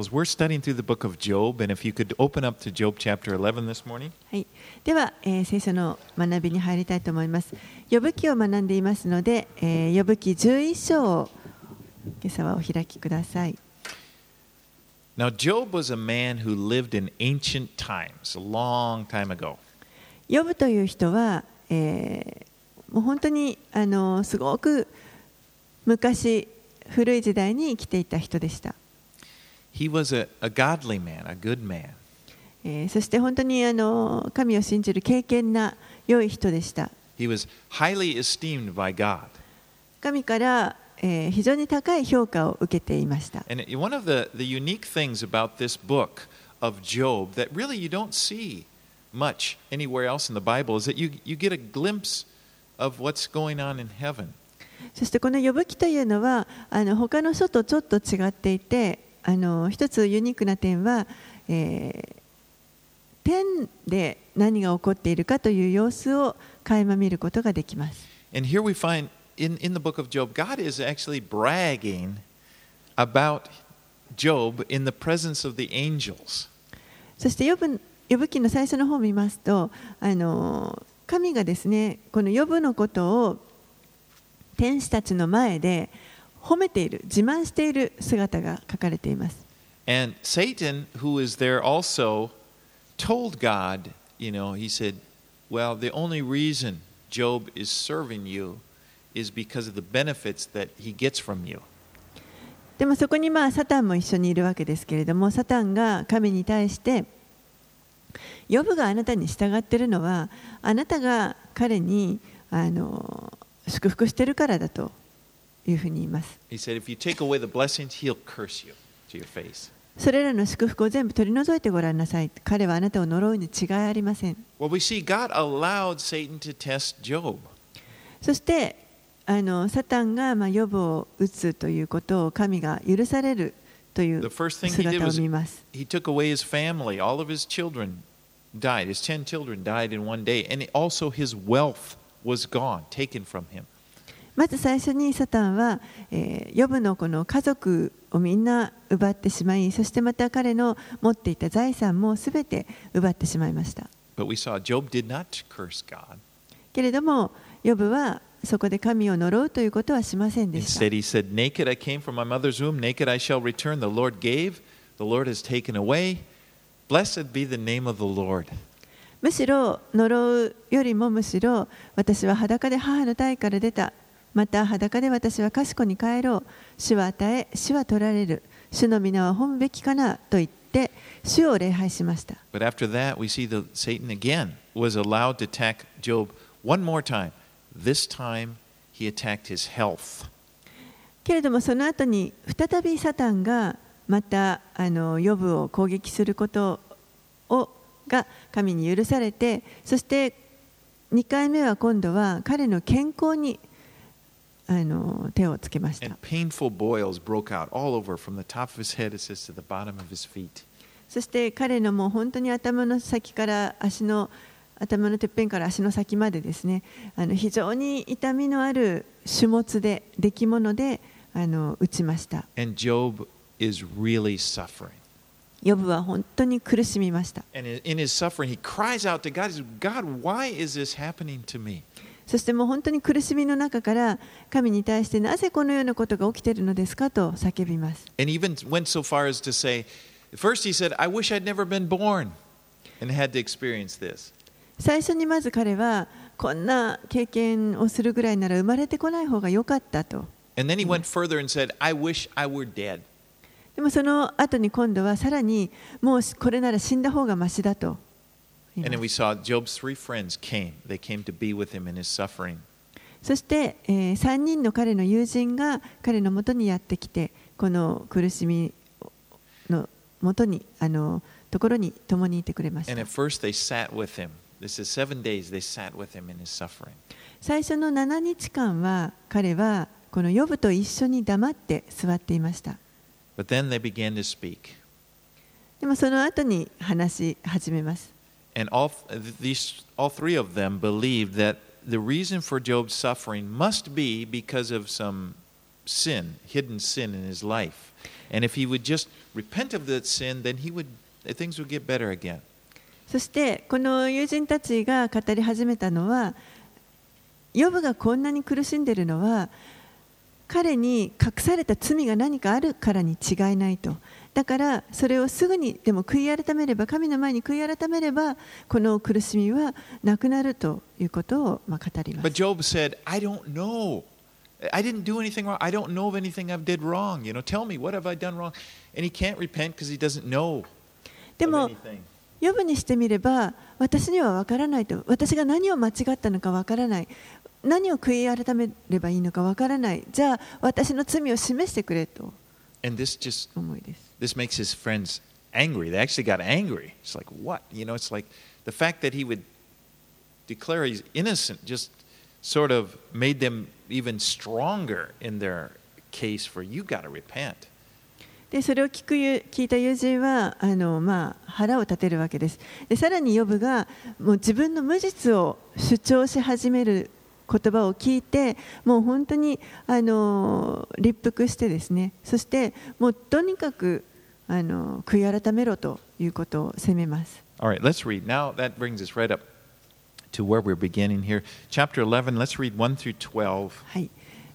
We're studying through the book of Job, and if you could open up to Job chapter 11 this morning. はい、では、えー聖書の学びに入りたいと思います。呼ぶ記を学んでいますので、えー、呼ぶ記11章を今朝はお開きください。Now, Job was a man who lived in ancient times, a long time ago. 呼ぶという人は、えーもう本当にあのすごく昔古い時代に生きていた人でした。He was a, a godly man, a good man. えーそして本当にあの神を信じる敬虔な良い人でした。He was highly esteemed by God. 神から、えー非常に高い評価を受けていました。And one of the, the unique things about this book of Job that really you don't see much anywhere else in the Bible is that you, you get a glimpse of what's going on in heaven. そしてこの呼ぶ記というのはあの他の書とちょっと違っていてあの一つユニークな点は、えー天で何が起こっているかという様子を垣間見ることができます。And here we find in, in the book of Job, God is actually bragging about Job in the presence of the angels. そして呼ぶ呼ぶ記の最初の方を見ますとあの神がですねこの呼ぶのことを天使たちの前で褒めている自慢している姿が書かれています。And Satan, who is there also, told God, you know, he said, Well, the only reason Job is serving you is because of the benefits that he gets from you. でもそこにまあサタンも一緒にいるわけですけれどもサタンが神に対してヨブがあなたに従っているのはあなたが彼にあの祝福しているからだというふうに言います.それらの祝福を全部取り除いてごらんなさい彼はあなたを呪うに違いありません.そしてあのサタンがまあヨブを打つということを神が許されるという姿を見ます he took away his family. All of his children died. His 10 children died in one day. And also his wealth was gone, taken from him. まず最初にサタンは、えー、ヨブのこの家族をみんな奪ってしまい、そしてまた彼の持っていた財産もすべて奪ってしまいました。けれども、ヨブはそこで神を呪うということはしませんでした。むしろ呪うよりもむしろ私は裸で母の体から出た。また裸で私は賢に帰ろう主は与え主は取られる主の皆は褒むべきかなと言って主を礼拝しました But after that, we see that Satan again was allowed to attack Job one more time. This time, he attacked his health. けれどもその後に再びサタンがまたあのヨブを攻撃することをが神に許されてそして2回目は今度は彼の健康にあの手をつけました。そして彼のもう本当に頭の先から足の頭のてっぺんから足の先までですね、あの非常に痛みのある種物で、出来物であの打ちました。ヨブは本当に苦しみました。そしてもう本当に苦しみの中から神に対してなぜこのようなことが起きているのですかと叫びます。最初にまず彼はこんな経験をするぐらいなら生まれてこない方が良かったと。でもその後に今度はさらにもうこれなら死んだ方がましだと。And then ま we す。saw Job's three friends came. They came to be with him in his suffering. そして、え3人の彼の友人が彼のもとにやってきてこの苦しみのもとにあのところに共にいてくれまし And た at。first they sat with him. This is seven days they sat with him in his suffering. 最初の7日間は彼はこのヨブと一緒に黙って座っていました But then they began to speak. でもその後に話し始めます And all, these, all three of them believed that the reason for Job's suffering must be because of some sin, hidden sin in his life. And if he would just repent of that sin, then he would, things would get better again. そしてこの友人たちが語り始めたのはヨブがこんなに苦しんでいるのは彼に隠された罪が何かあるからに違いないと だからそれをすぐにでも悔い改めれば神の前に悔い改めればこの苦しみはなくなるということをまあ語りま But す Job said, I don't know. I didn't do anything wrong. I don't know of anything I've did wrong. You know, tell me what have I done wrong? And he can't repent because he doesn't know でも.ヨブにしてみれば私には分からないと私が何を間違ったのか分からない何を悔い改めればいいのか分からないじゃあ私の罪を示してくれと And this just 思いです this makes his friends angry. They actually got angry. It's like, what? You know, it's like the fact that he would declare he's innocent just sort of made them even stronger in their case for you got to repent. でそれを聞くゆ聞いた友人はあの、まあ、腹を立てるわけですでさらにヨブがもう自分の無実を主張し始める 言葉を聞いてもう本当にあの立腹してですねそしてもうとにかくあの悔い改めろということを責めます right, let's read. Now that brings us right up to where we're beginning here. Chapter 11, let's read 1 through 12. はい、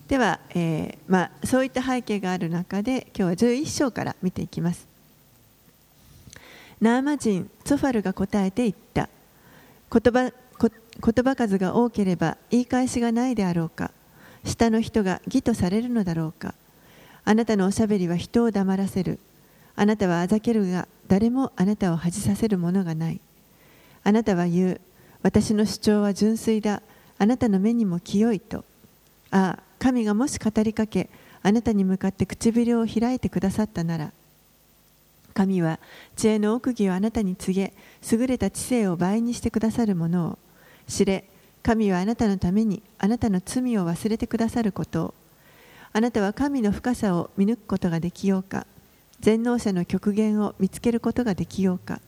では、えーまあ、そういった背景がある中で今日は11章から見ていきます。ナーマ人ツォファルが答えて言った言葉こ言葉数が多ければ言い返しがないであろうか。下の人が義とされるのだろうか。あなたのおしゃべりは人を黙らせる。あなたはあざけるが誰もあなたを恥じさせるものがない。あなたは言う。私の主張は純粋だ。あなたの目にも清いと。ああ神がもし語りかけあなたに向かって唇を開いてくださったなら。神は知恵の奥義をあなたに告げ優れた知性を倍にしてくださるものを。知れ神はあなたのためにあなたの罪を忘れてくださること。をあなたは神の深さを見抜くことができようか。全能者の極限を見つけることができようか。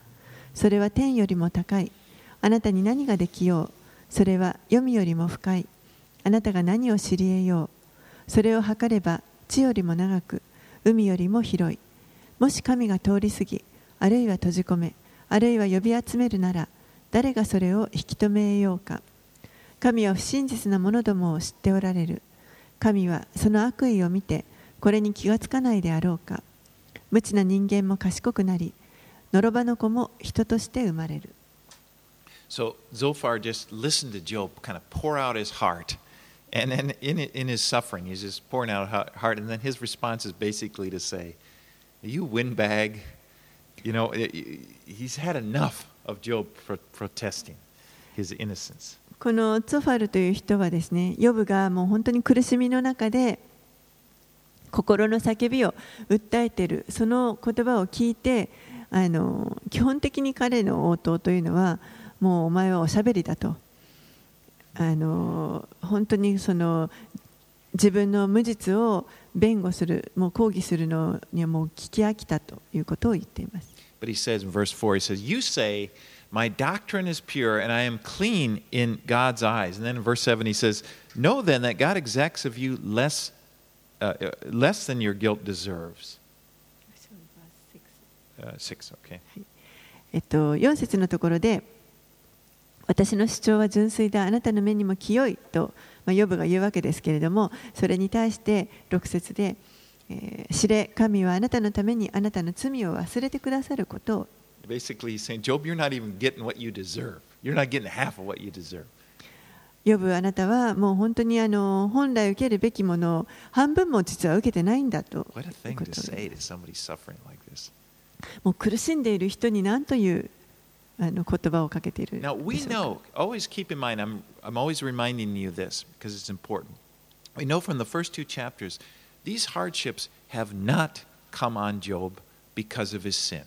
それは天よりも高い。あなたに何ができよう。それは読みよりも深い。あなたが何を知り得よう。それを測れば地よりも長く海よりも広い。もし神が通り過ぎあるいは閉じ込めあるいは呼び集めるなら誰がそれを引き止めようか神は不真実な者どもを知っておられる神はその悪意を見てこれに気がつかないであろうか無知な人間も賢くなりのろばの子も人として生まれる So Zophar just listened to Job kind of pour out his heart. And then in, in his suffering, he's just pouring out his heart. And then his response is basically to say, You windbag. You know, he's had enough このツファルという人はですね、ヨブがもう本当に苦しみの中で心の叫びを訴えている、その言葉を聞いて、あの基本的に彼の応答というのは、もうお前はおしゃべりだと。あの本当にその自分の無実を弁護する、もう抗議するのにはもう聞き飽きたということを言っています。But he says in verse 4, he says, You say, My doctrine is pure and I am clean in God's eyes. And then in verse 7, he says, Know then that God exacts of you less, uh, uh, less than your guilt deserves. Uh, 6, okay. えっと、4節のところで、私の主張は純粋だ、あなたの目にも清いと、まあ、ヨブが言うわけですけれども、それに対して6節で、 知れ神はあなたのためにあなたの罪を忘れてくださることを。ヨブあなたはもう本当にあの本来受けるべきものを半分も実は受けてないんだと,と。もう苦しんでいる人に何というあの言葉をかけているでしょうか。These hardships have not come on Job because of his sin.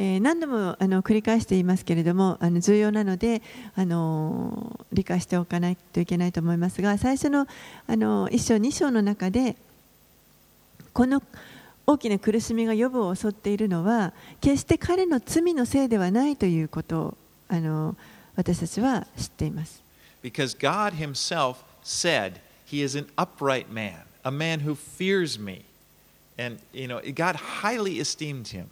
えー何度もあの繰り返していますけれどもあの重要なのであの理解しておかないといけないと思いますが最初のあの1章2章の中でこの大きな苦しみが予防を襲っているのは決して彼の罪のせいではないということをあの私たちは知っています。Because God Himself said He is an upright man, a man who fears me. And, you know, God highly esteemed him.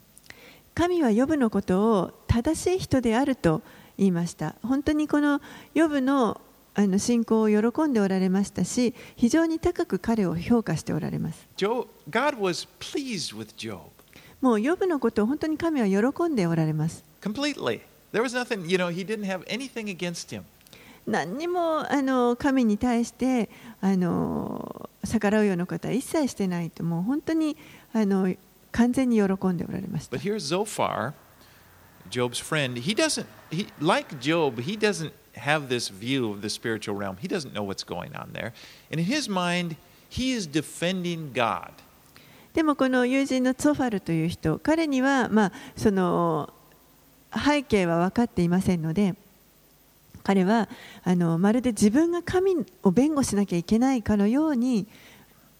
神はヨブのことを正しい人であると言いました本当にこのヨブのあの信仰を喜んでおられましたし非常に高く彼を評価しておられます God was pleased with Job もうヨブのことを本当に神は喜んでおられます completely. There was nothing, you know, he didn't have anything against him. 何にもあの神に対してあの逆らうようなことは一切してないともう本当にあの完全に喜んでおられました But here's Zophar, Job's friend. He doesn't, he, like Job, he doesn't have this view of the spiritual realm. He doesn't know what's going on there. And in his mind, he is defending God. でもこの友人のツォファルという人彼には、まあ、その背景は分かっていませんので彼はあのまるで自分が神を弁護しなきゃいけないかのように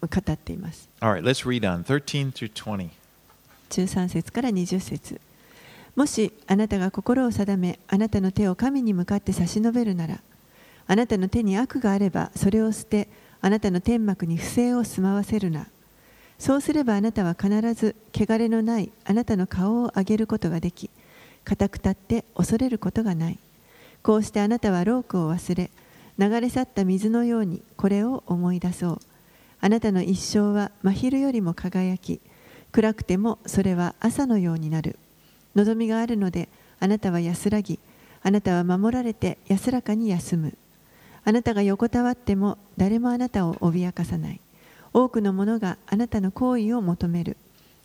語っています。All right, let's read on 13 through 20. 13節から20節。もしあなたが心を定めあなたの手を神に向かって差し伸べるならあなたの手に悪があればそれを捨てあなたの天幕に不正を住まわせるな。そうすればあなたは必ず汚れのないあなたの顔を上げることができ固く立って恐れることがないこうしてあなたはロークを忘れ流れ去った水のようにこれを思い出そう。あなたの一生は真昼よりも輝き暗くてもそれは朝のようになる。望みがあるのであなたは安らぎあなたは守られて安らかに休む。あなたが横たわっても誰もあなたを脅かさない。多くの者があなたの行為を求める。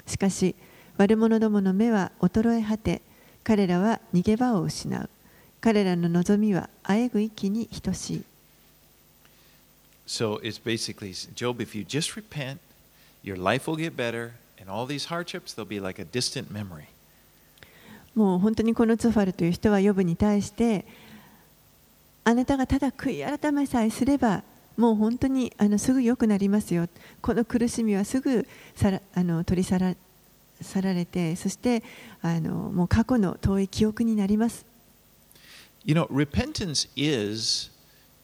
しかし悪者どもの目は衰え果て彼らは逃げ場を失う。彼らの望みはあえぐ息に等しい。So it's basically, Job, if you just repent, your life will get better, and all these hardships, they'll be like a distant memory. もう本当にこのツォファルという人はヨブに対してあなたがただ悔い改めさえすればもう本当にあのすぐ良くなりますよ。この苦しみはすぐさらあの取り去ら去られてそしてあのもう過去の遠い記憶になります You know, repentance is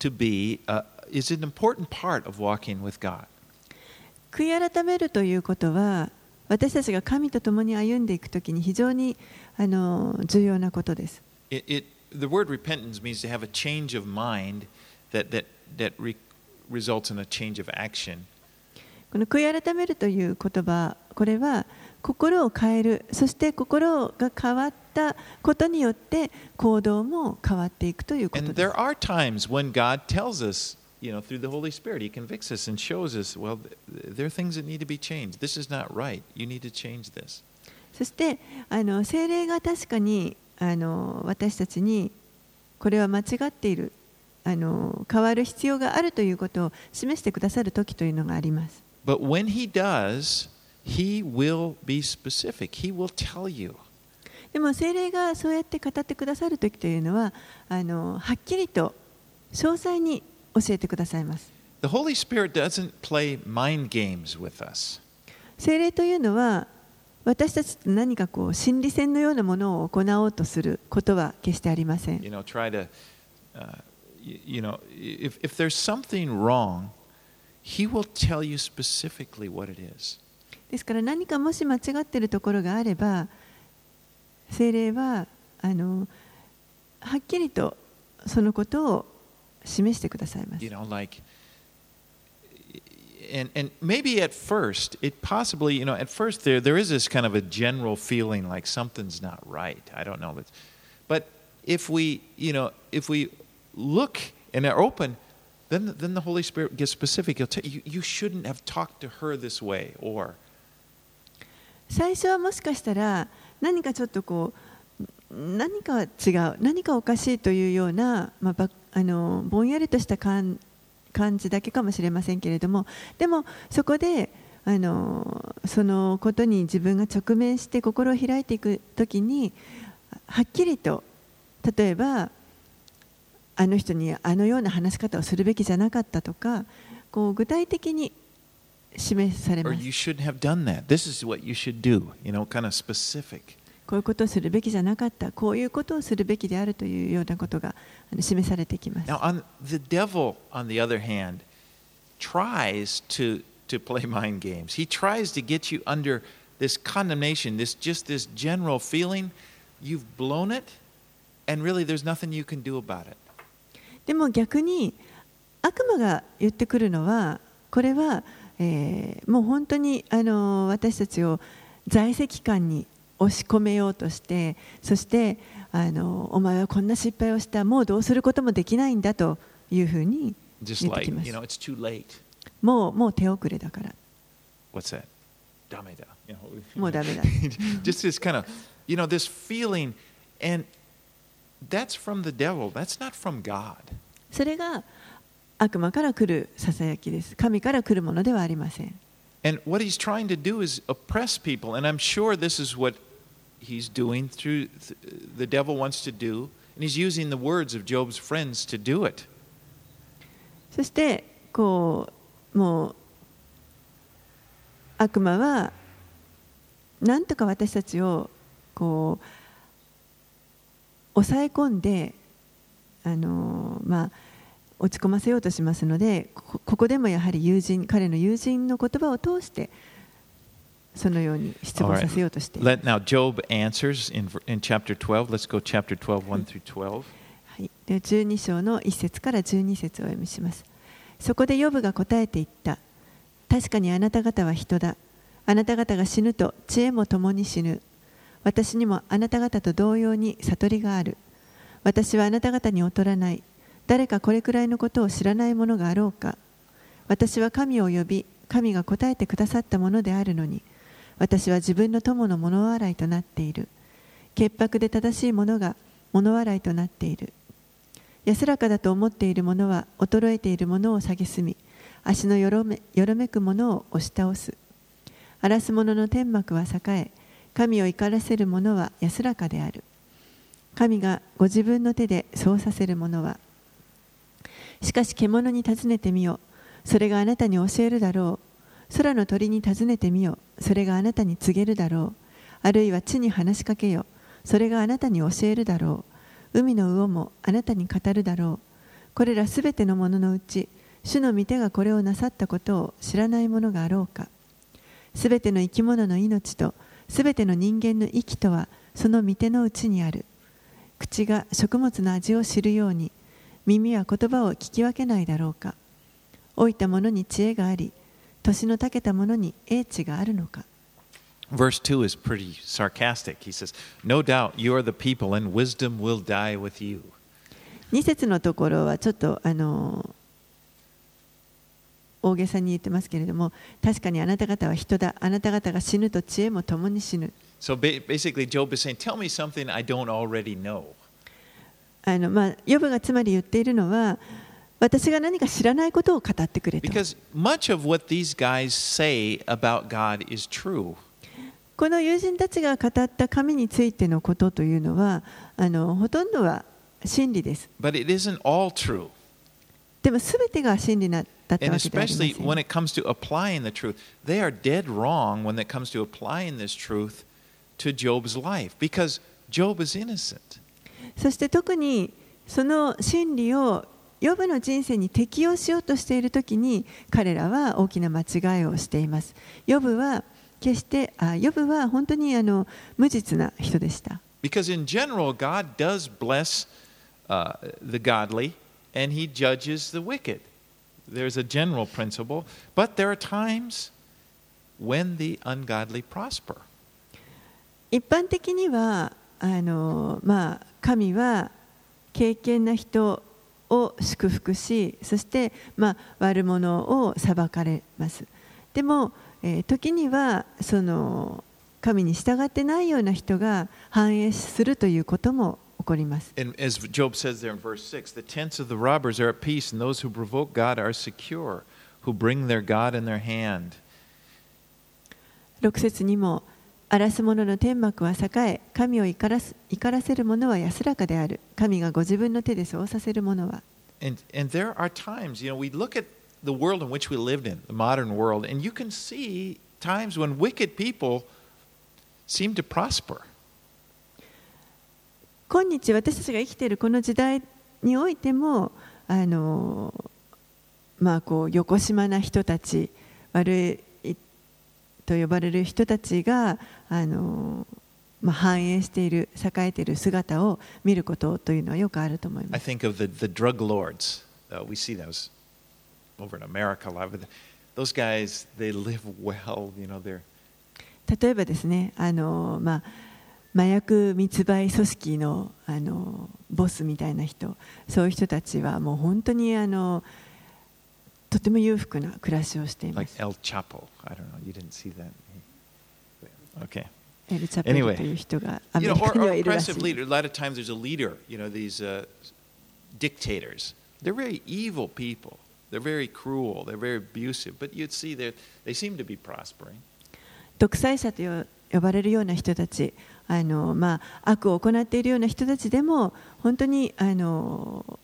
to be, uh, is an important part of walking with God. 悔い改めるということは私たちが神と共に歩んでいくときに非常にあの重要なことです。 It, it, the word repentance means to have a change of mind that, that, that re, results in a change of action. この悔い改めるという言葉、これは心を変える、そして心が変わっ たことによって行動も変わっていくということ And です there。are times when God tells us, you know, through the Holy Spirit, He convicts us and shows us, well, th- there are things that need to be changed. This is not right. You need to change this. そしてあの精霊が確かにあの私たちにこれは間違っているあの変わる必要があるということを示してくださる時というのがあります。But when He does, He will be specific. He will tell you. でも精霊がそうやって語ってくださる時というのはあのはっきりと詳細に教えてくださいます。The Holy Spirit doesn't play mind games with us. 精霊というのは私たちと何かこう心理戦のようなものを行おうとすることは決してありません。You know, try to, uh, you, you know, if, if there's something wrong, He will tell you specifically what it is. ですから何かもし間違っているところがあれば精霊はあのはっきりとそのことを示してくださいます You。know, like, and, and maybe at first, it possibly, you know, at first there, there is this kind of a general feeling like something's not right. I don't know. But, but if we, you know, if we look and are open, then, then the Holy Spirit gets specific. He'll tell you, you shouldn't have talked to her this way, or, 最初はもしかしたら何かちょっとこう何か違う何かおかしいというような、まあ、あのぼんやりとした感じだけかもしれませんけれどもでもそこであのそのことに自分が直面して心を開いていくときにはっきりと例えばあの人にあのような話し方をするべきじゃなかったとかこう具体的に示され or ます you shouldn't have done that. This is what you should do, you know, kind of specific. こういうことをするべきじゃなかった、こういうことをするべきであるというようなことが示されてきます。Now, on the devil, on the other hand, tries to to play mind games. He tries to get you under this condemnation, this just this general feeling you've blown it, and really there's nothing you can do about it. でも逆に悪魔が言ってくるのはこれは、えー、もう本当に、あの、私たちを在籍感に押し込めようとしてそして、あの、お前はこんな失敗をしたもうどうすることもできないんだというふうに言ってますも,うもう手遅れだから。もうだめダメだ。もうダメだ。それが、悪魔から来るささやきです神から来るものではありません And what he's trying to do is oppress people. And I'm sure this is what he's doing through th- the devil wants to do. And he's using the words of Job's friends to do it. そしてこうもう悪魔はなんとか私たちをこう抑え込んであのまあ落ち込ませようとしますのでこここでもやはり友人彼の友人の言葉を通してそのように失望させようとしている Let, now, Job answers in, v- in chapter 12. Let's go chapter 12, 1 through 12. はい、で12章の1節から12節をお読みします。そこでヨブが答えて言った。確かにあなた方は人だ。あなた方が死ぬと知恵も共に死ぬ。私にもあなた方と同様に悟りがある。私はあなた方に劣らない。誰かこれくらいのことを知らない者があろうか。私は神を呼び、神が答えてくださったものであるのに、私は自分の友の物笑いとなっている。潔白で正しい者が物笑いとなっている。安らかだと思っている者は衰えている者を蔑み足のよろめよろめく者を押し倒す荒らす者の天幕は栄え神を怒らせる者は安らかである神がご自分の手でそうさせる者はしかし獣に尋ねてみよそれがあなたに教えるだろう。空の鳥に尋ねてみよそれがあなたに告げるだろう。あるいは地に話しかけよそれがあなたに教えるだろう。海の魚もあなたに語るだろう。これらすべてのもののうち主の御手がこれをなさったことを知らない者があろうか。すべての生き物の命とすべての人間の息とはその御手のうちにある。口が食物の味を知るように耳は言葉を聞き分けないだろうか老いた者に知恵があり年のたけた者に英知があるのか Verse 2 is pretty sarcastic. He says, No doubt you are the people, and wisdom will die with you. 2節のところはちょっとあの大げさに言ってますけれども確かにあなた方は人だあなた方が死ぬと知恵も共に死ぬ So ba- basically, Job is saying, Tell me something I don't already know. あの、まあ、ヨブがつまり言っているのは私が何か知らないことを語ってくれと.この友人たちが語った神についてのことというのはあのほとんどは真理です But it isn't all true. でも全てが真理なだったわけではありませ especially when ん it comes to applying the truth, they are dead wrong when it comes to applying this truth to Job's life because Job is innocent. そして特にその真理をヨブの人生に適用しようとしているときに彼らは大きな間違いをしています。ヨブは決してあヨブは本当にあの無実な人でした。Because in general, God does bless uh, the godly and he judges the wicked. There's a general principle, but there are times when the ungodly prosper. 一般的にはあの、まあ、神は敬虔な人を祝福しそして、まあ、悪者を裁かれますでも、えー時にはその神に従ってないような人が繁栄するということも起こります And as Job says there in verse 6, the tents of the robbers are at peace, and those who provoke God are secure, who bring their God in their hand. 6節にも荒らすものの天幕は栄え神を怒ら,す怒らせるものは安らかである。神がご自分の手でそうさせる者は。今日私たちが生きているこの時代においてもあの、まあ、こう横島な人たち悪いと呼ばれる人たちがあの、まあ、繁栄している栄えている姿を見ることというのはよくあると思い I ます think of the, the drug lords. Uh, we see those over in America a lot. But those guys, they live well. You know, they're 例えばですねあの、まあ、麻薬密売組織のあのボスみたいな人そういう人たちはもう本当にあのとても裕福な暮らしをしていま like す。El Chapo. I don't know. You didn't see that. Okay. エル・チャペル Anyway という人がアメ You リ know, or, カに or はいるらし oppressive い。leader. A lot of times there's a leader. You know, these uh, dictators. They're very evil people. They're very cruel. They're very abusive. But you'd see that they seem to be prospering. 独裁者と呼ばれるような人たちあの、まあ、悪を行っているような人たちでも本当にあの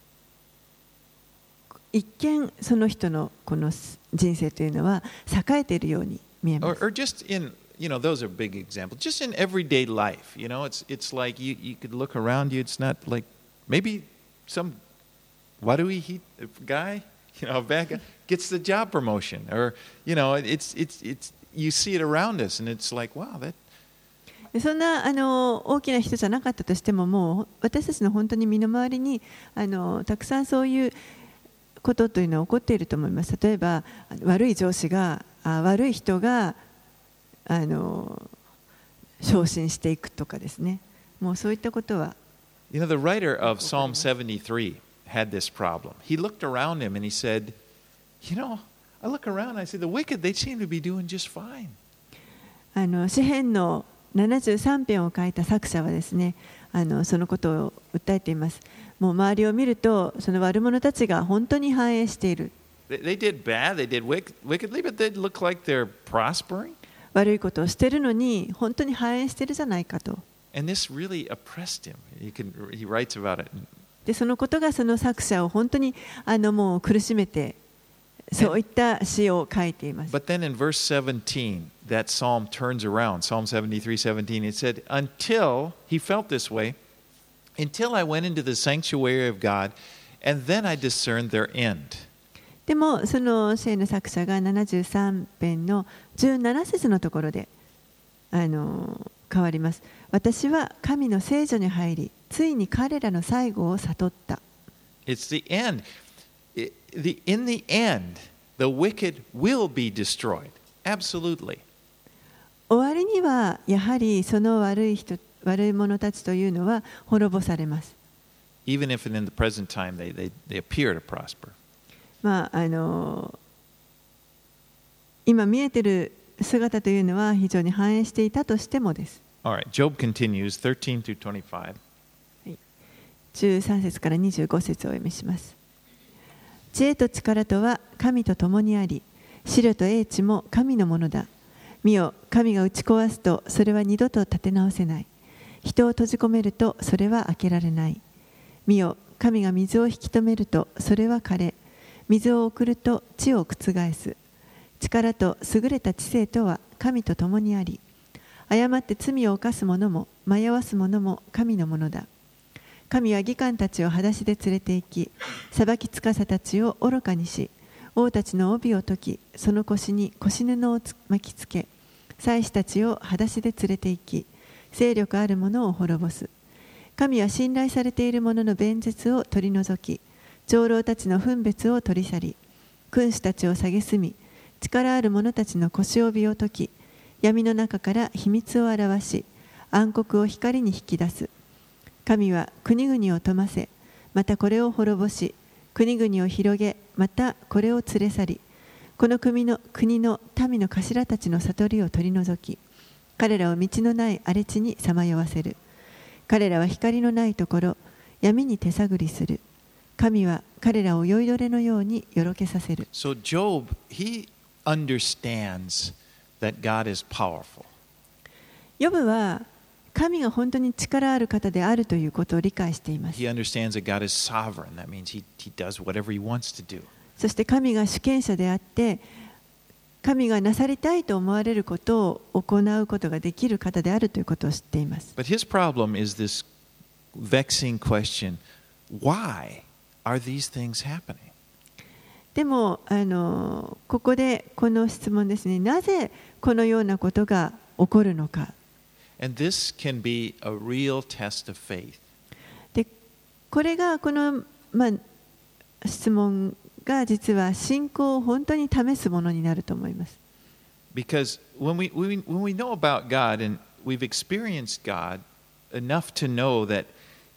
一見その人のこの人生というのは栄えているように見えま or, す。or just in you know those are big examples just in everyday life you know it's it's like you, you could look around you it's not like maybe some what do we he guy you know a bad guy gets the job promotion or you know it's it's it's you see it around us and it's like wow that でそんなあの大きな人じゃなかったとしてももう私たちの本当に身の回りにあのたくさんそういうことというのは起こっていると思います。例えば悪い上司があ悪い人があの昇進していくとかですね。もうそういったことは you know the writer of psalm 73 had this problem he looked around him and he said you know i look around and i see the wicked they seem to be doing just fine あの詩篇の73編を書いた作者はですねあのそのことを訴えています。もう周りを見るとその悪者たちが本当に反映している。悪いことをしてるのに本当に反映しているじゃないかと。And でそのことがその作者を本当にあのもう苦しめてそういった詩を書いています。that psalm turns around. Psalm 73 17, it said, Until he felt this way, until I went into the sanctuary of God, and then I discerned their end. でもその詩の作者が73編の17節のところであの変わります。私は神の聖女に入り、ついに彼らの最後を悟った。 It's the end. It- the, in the end, the wicked will be destroyed. Absolutely. 終わりにはやはりその悪い人悪い者たちというのは滅ぼされます。Even if in the present time they, they, they appear to prosper. まああの今見えている姿というのは非常に反映していたとしてもです。All right, Job continues 13 through 25. 13節から25節をお読みします。知恵と力とは神と共にあり、資料と英知も神のものだ。見よ、神が打ち壊すとそれは二度と立て直せない。人を閉じ込めるとそれは開けられない。見よ、神が水を引き止めるとそれは枯れ、水を送ると地を覆す。力と優れた知性とは神と共にあり、誤って罪を犯す者も迷わす者も神のものだ。神は義官たちを裸足で連れて行き、裁き司たちを愚かにし、王たちの帯を解き、その腰に腰布を巻きつけ、祭司たちを裸足で連れて行き、勢力ある者を滅ぼす。神は信頼されている者の弁舌を取り除き、長老たちの分別を取り去り、君主たちを蔑み、力ある者たちの腰帯を解き、闇の中から秘密を表し、暗黒を光に引き出す。神は国々を富ませ、またこれを滅ぼし、国々を広げ、またこれを連れ去り、この国の国の民の頭たちの悟りを取り除き、彼らを道のない荒れ地にさまよわせる。彼らは光のないところ、闇に手探りする。神は彼らを酔いどれのようによろけさせる。So Job, he understands that God is powerful. ヨブは神が本当に力ある方であるということを理解しています He。understands that God is sovereign. That means he, he does whatever he wants to do. そして神が主権者であって、神がなさりたいと思われることを行うことができる方であるということを知っています。But his problem is this vexing question why are these things happening? でもあのここでこの質問ですねなぜこのようなことが起こるのか And this can be a real test of faith. でこれがこの、まあ、質問が実は信仰を本当に試すものになると思います Because when we, when when we know about God and we've experienced God enough to know that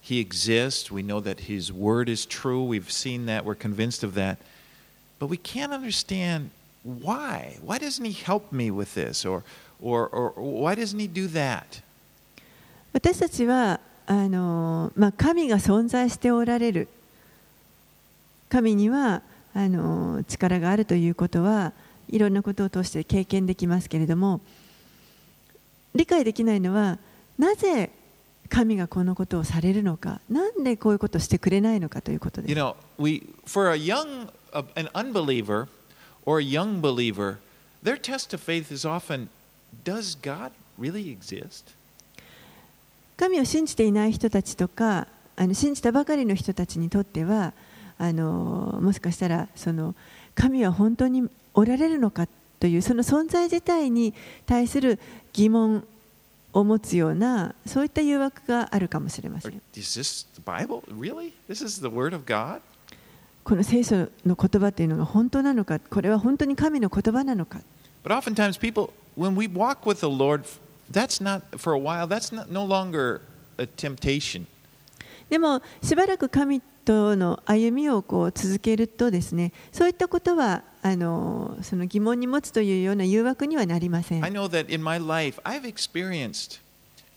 He exists, we know that His Word is true, we've seen that, we're convinced of that, but we can't understand why. Why doesn't He help me with this? Or, or, or why doesn't He do that? 私たちはあの、まあ、神が存在しておられる神にはあの力があるということはいろんなことを通して経験できますけれども理解できないのはなぜ神がこのことをされるのかなんでこういうことをしてくれないのかということで You す。know, we, for a young, an unbeliever or a young believer, their test of faith is often, does God really exist? 神を信じていない人たちとかあの信じたばかりの人たちにとってはあのもしかしたらその神は本当におられるのかというその存在自体に対する疑問を持つようなそういった誘惑があるかもしれません。この聖書の言葉というのが本当なのか、これは本当に神の言葉なのか。でも、しばらく神との歩みをこう続けるとですねそういったことはあのその疑問に持つというような誘惑にはなりません I。know that in my life, I've experienced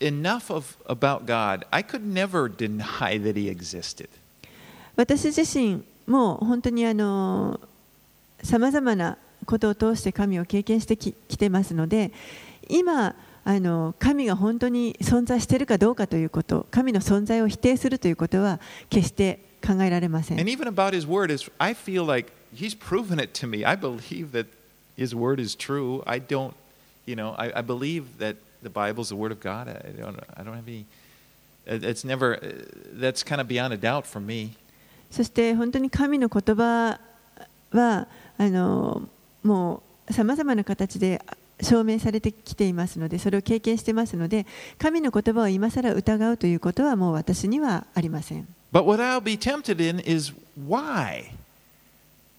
enough of about God. I could never deny that He existed. 私自身も本当にあのさまざまなことを通して神を経験してききてますので今あの神が本当に存在しているかどうかということ神の存在を否定するということは決して考えられません And even about His Word, is I feel like He's proven it to me. I believe that His Word is true. I don't, you know, I, I believe that the Bible's the Word of God. I don't, I don't have any. it- It's never. uh, That's kind of beyond a doubt for me. そして本当に神の言葉はあのもうさまざまな形で証明されてきていますのでそれを経験してますので神の言葉を今更疑うということはもう私にはありません。But what I'll be tempted in is why?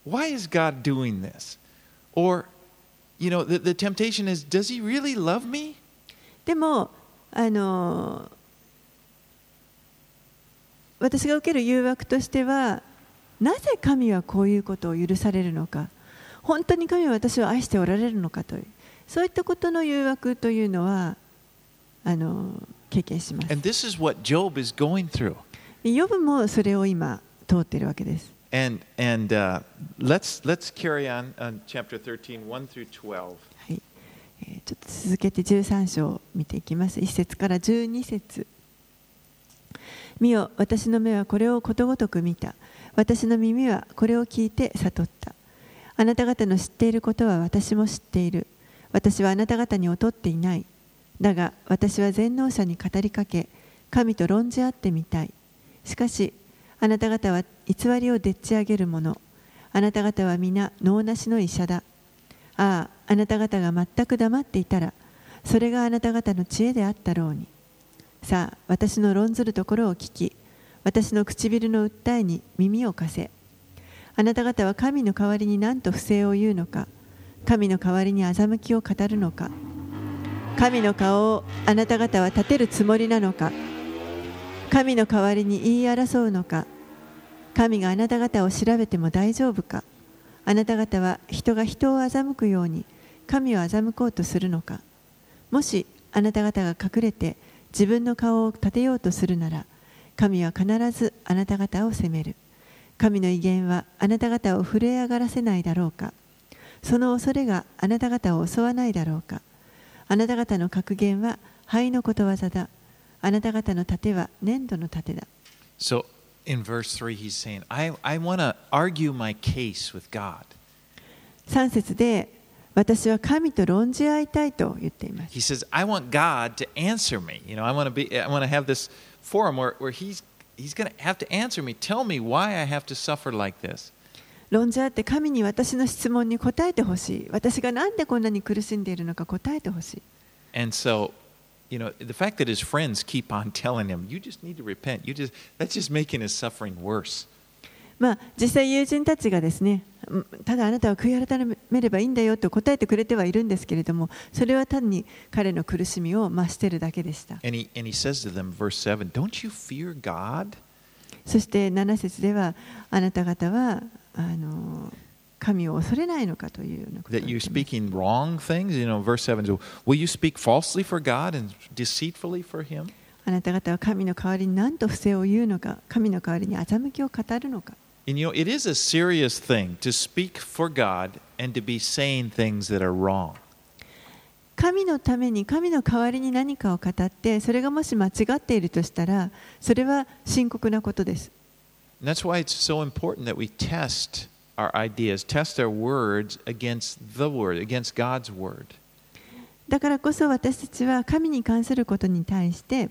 Why is God doing this? Or, you know, the, the temptation is, does He really love me? でもあの私が受ける誘惑としてはなぜ神はこういうことを許されるのか本当に神は私を愛しておられるのかというそういったことの誘惑というのはあの経験します。 And this is what Job is going through. ヨブもそれを今通っているわけです。And, and uh, let's, let's carry on on chapter 13, 1 through 12. はいえーちょっと続けて13章を見ていきます。1節から12節見よ、私の目はこれをことごとく見た。私の耳はこれを聞いて悟った。あなた方の知っていることは私も知っている。私はあなた方に劣っていない。だが私は全能者に語りかけ、神と論じ合ってみたい。しかし、あなた方は偽りをでっち上げる者。あなた方は皆脳なしの医者だ。ああ、あなた方が全く黙っていたら、それがあなた方の知恵であったろうに。さあ、私の論ずるところを聞き、私の唇の訴えに耳を貸せ。あなた方は神の代わりに何と不正を言うのか、神の代わりに欺きを語るのか、神の顔をあなた方は立てるつもりなのか、神の代わりに言い争うのか、神があなた方を調べても大丈夫か？あなた方は人が人を欺くように神を欺こうとするのか？もしあなた方が隠れて自分の顔を立てようとするなら神は必ずあなた方を責める。神の威厳はあなた方を震え上がらせないだろうか？その恐れがあなた方を襲わないだろうか？あなた方の格言は灰のことわざだ。あなた方の盾は粘土の盾だ So in verse 3, he's saying, I, I want to argue my case with God. 3節で私は神と論じ合いたいと言っています He says, I want God to answer me. You know, I want to be I want to have this forum where, where he's he's gonna have to answer me, tell me why I have to suffer like this. 論じ合って神に私の質問に答えてほしい私がなんでこんなに苦しんでいるのか答えてほしい And so, you know, the fact that his friends keep on telling him, you just need to repent, you just, that's just making his suffering worse. まあ実際友人たちがですねうんただあなたは悔い改めればいいんだよと答えてくれてはいるんですけれどもそれは単に彼の苦しみを増しているだけでした And he, and he says to them, verse 7, don't you fear God? そして7節ではあなた方はあの神を恐れないのかというようなことを That 言 you're っています speaking wrong things? You know, verse 7, so, will you speak falsely for God and deceitfully for him? あなた方は神の代わりに何と不正を言うのか神の代わりに欺きを語るのか And you know, it is a serious thing to speak for God and to be saying things that are wrong. 神のために神の代わりに何かを語ってそれがもし間違っているとしたらそれは深刻なことです that's why it's so important that we test our ideas, test our words against the Word, against God's Word. だからこそ私たちは神に関することに対して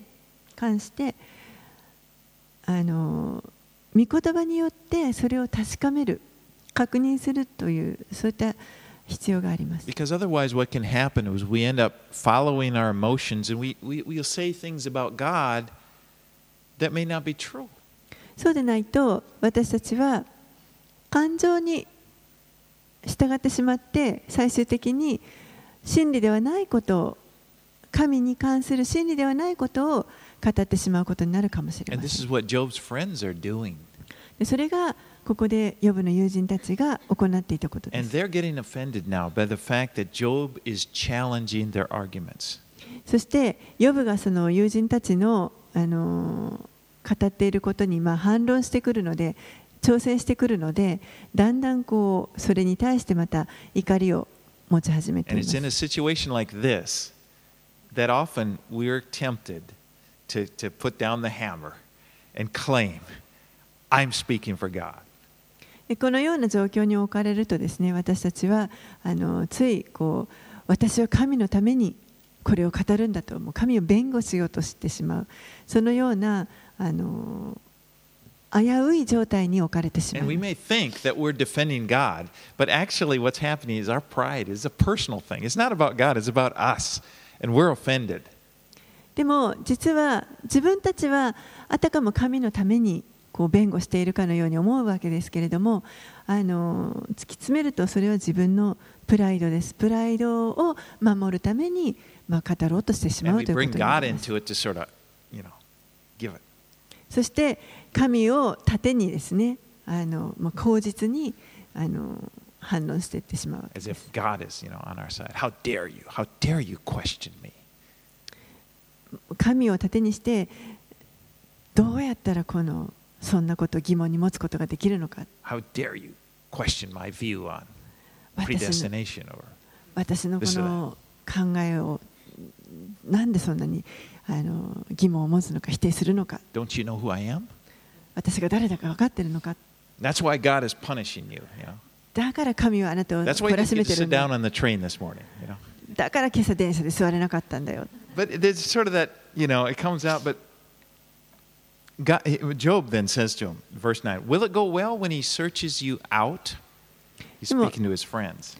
関してあの御言葉によってそれを確かめる確認するというそういった必要があります Because otherwise, what can happen is we end up following our emotions and we, we, we'll say things about God that may not be true. そうでないと私たちは感情に従ってしまって最終的に真理ではないことを神に関する真理ではないことを語ってしまうことになるかもしれません。それがここでヨブの友人たちが行っていたことです.そしてヨブがその友人たちの、あのー語っていることにまあ反論してくるので挑戦してくるのでだんだんこうそれに対してまた怒りを持ち始めてい And ま it's in a す situation like this that often we're tempted to, to put down the hammer and claim, I'm speaking for God. でこのような状況に置かれるとですね私たちはあのついこう私は神のためにこれを語るんだともう神を弁護しようとしてしまうそのようなあの危うい状態に置かれてしまい。でも実は自分たちはあたかも神のためにこう弁護しているかのように思うわけですけれどもあの突き詰めるとそれは自分のプライドです。プライドを守るためにまあ語ろうとしてしまうということにす。そして、神を盾にですねあの、まあ、口実にあの反論していってしまうわけ As です if God is, you know. How dare you? How dare you? 神を盾にしてどうやったらこのそんなことを疑問に持つことができるのか How dare you question my view on 私の predestination or 私のこの考えをなんでそんなにあの疑問を持つのか否定するのか don't you know who I am? 私が誰だか分かってるのか That's why God is punishing you. you know? だから神はあなたを That's why 懲 you らし didn't め get て to る sit んだ down on the train this morning. You know? だから今朝電車で座れなかったんだよ But there's sort of that, you know, it comes out, but God, Job then says to him, verse 9, Will it go well when he searches you out? He's でも- speaking to his friends.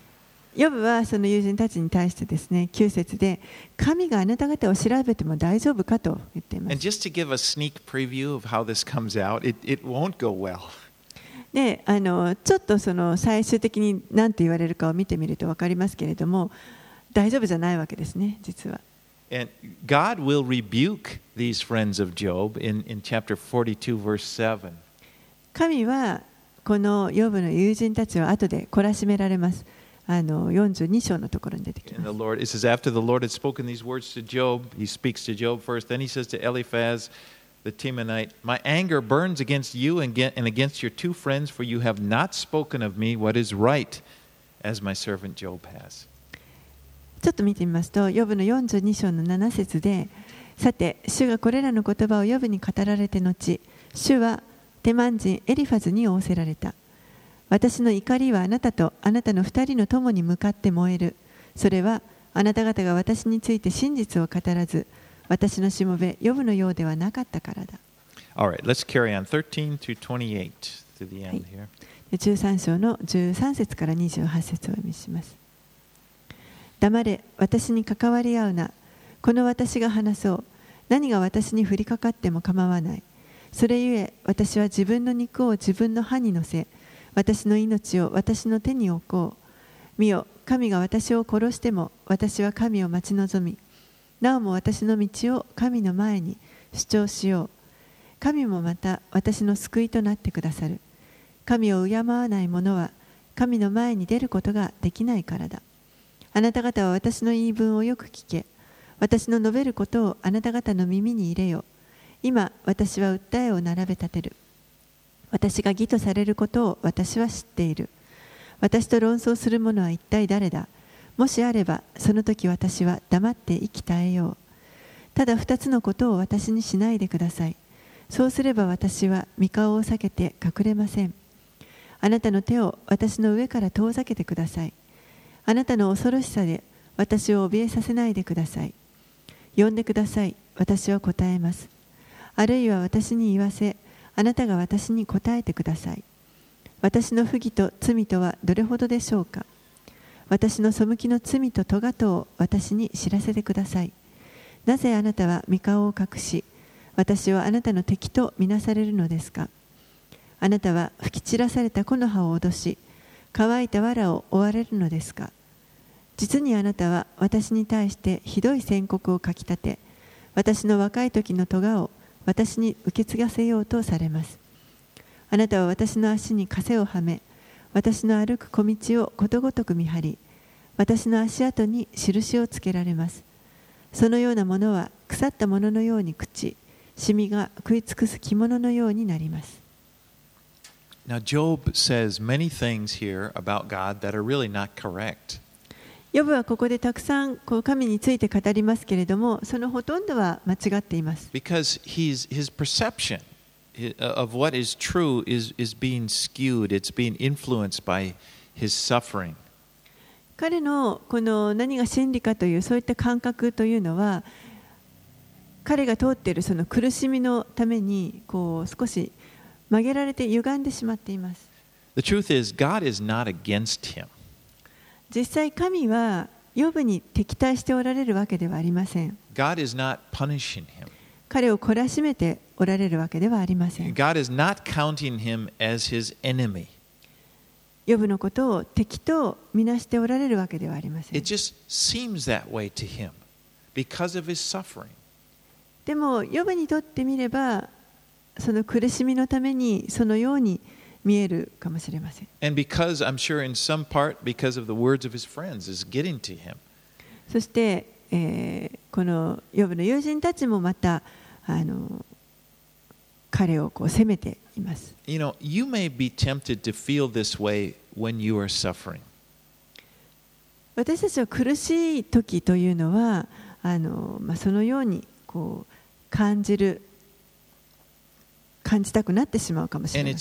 ヨブはその友人たちに対してですね9節で神があなた方を調べても大丈夫かと言っていま And す just to give a sneak preview of how this comes out, it, it won't go well. であのちょっとその最終的に何て言われるかを見てみると分かりますけれども大丈夫じゃないわけですね実は And God will rebuke these friends of Job in, in chapter 42, verse 7. 神はこのヨブの友人たちを後で懲らしめられますあの42章のところに出てきま the す Lord, it says, after the Lord had spoken these words to Job, he speaks to Job first. Then he says to Eliphaz, the Temanite, My anger burns against you and against- and against your two friends, for you have not spoken of me what is right, as my servant Job has. ちょっと見てみますと、ヨブの42章の7節で、さて、主がこれらの言葉をヨブに語られて後、主はテマン人エリファズに仰せられた。私の怒りはあなたとあなたの二人の友に向かって燃える。それはあなた方が私について真実を語らず、私のしもべ、ヨブのようではなかったからだ。All right, let's carry on. 13 through 28 to the end here. 13章の13節から28節をお読みします。黙れ、私に関わり合うな。この私が話そう。何が私に降りかかっても構わない。それゆえ、私は自分の肉を自分の歯に乗せ、私の命を私の手に置こう。見よ、神が私を殺しても、私は神を待ち望み、なおも私の道を神の前に主張しよう。神もまた私の救いとなってくださる。神を敬わない者は神の前に出ることができないからだ。あなた方は私の言い分をよく聞け。私の述べることをあなた方の耳に入れよ。今、私は訴えを並べ立てる。私が義とされることを私は知っている。私と論争する者は一体誰だ？もしあれば、その時私は黙って生き絶えよう。ただ二つのことを私にしないでください。そうすれば私は御顔を避けて隠れません。あなたの手を私の上から遠ざけてください。あなたの恐ろしさで私を怯えさせないでください。呼んでください。私は答えます。あるいは私に言わせ、あなたが私に答えてください。私の不義と罪とはどれほどでしょうか私の背きの罪と咎とを私に知らせてください。なぜあなたは御顔を隠し、私はあなたの敵とみなされるのですかあなたは吹き散らされた木の葉を脅し乾いた藁を追われるのですか実にあなたは私に対してひどい宣告を書き立て私の若い時の咎を私に受け継がせようとされますあなたは私の足に枷をはめ私の歩く小道をことごとく見張り私の足跡に印をつけられますそのようなものは腐ったもののように朽ちシミが食い尽くす着物のようになります。Now, Job says many things here about God that are really not correct. ヨブはここでたくさんこう神について語りますけれども、そのほとんどは間違っています。Because he's, his perception of what is true is, is being skewed, it's being influenced by his suffering. 彼のこの何が真理かというそういった感覚というのは、彼が通っているその苦しみのためにこう少し曲げられて歪んでしまっています。The truth is, God is not against him. 実際、神はヨブに敵対しておられるわけではありません。God is not punishing him. 彼を懲らしめておられるわけではありません。God is not counting him as his enemy. ヨブのことを敵とみなしておられるわけではありません。It just seems that way to him because of his suffering. でも、ヨブにとってみれば、その苦しみのためにそのように見えるかもしれません。そして、えー、この予部の友人たちもまた、彼をこう責めています。私たちは苦しい時というのは、あのまあ、そのようにこう感じる。感じたくなってしまうかもしれない。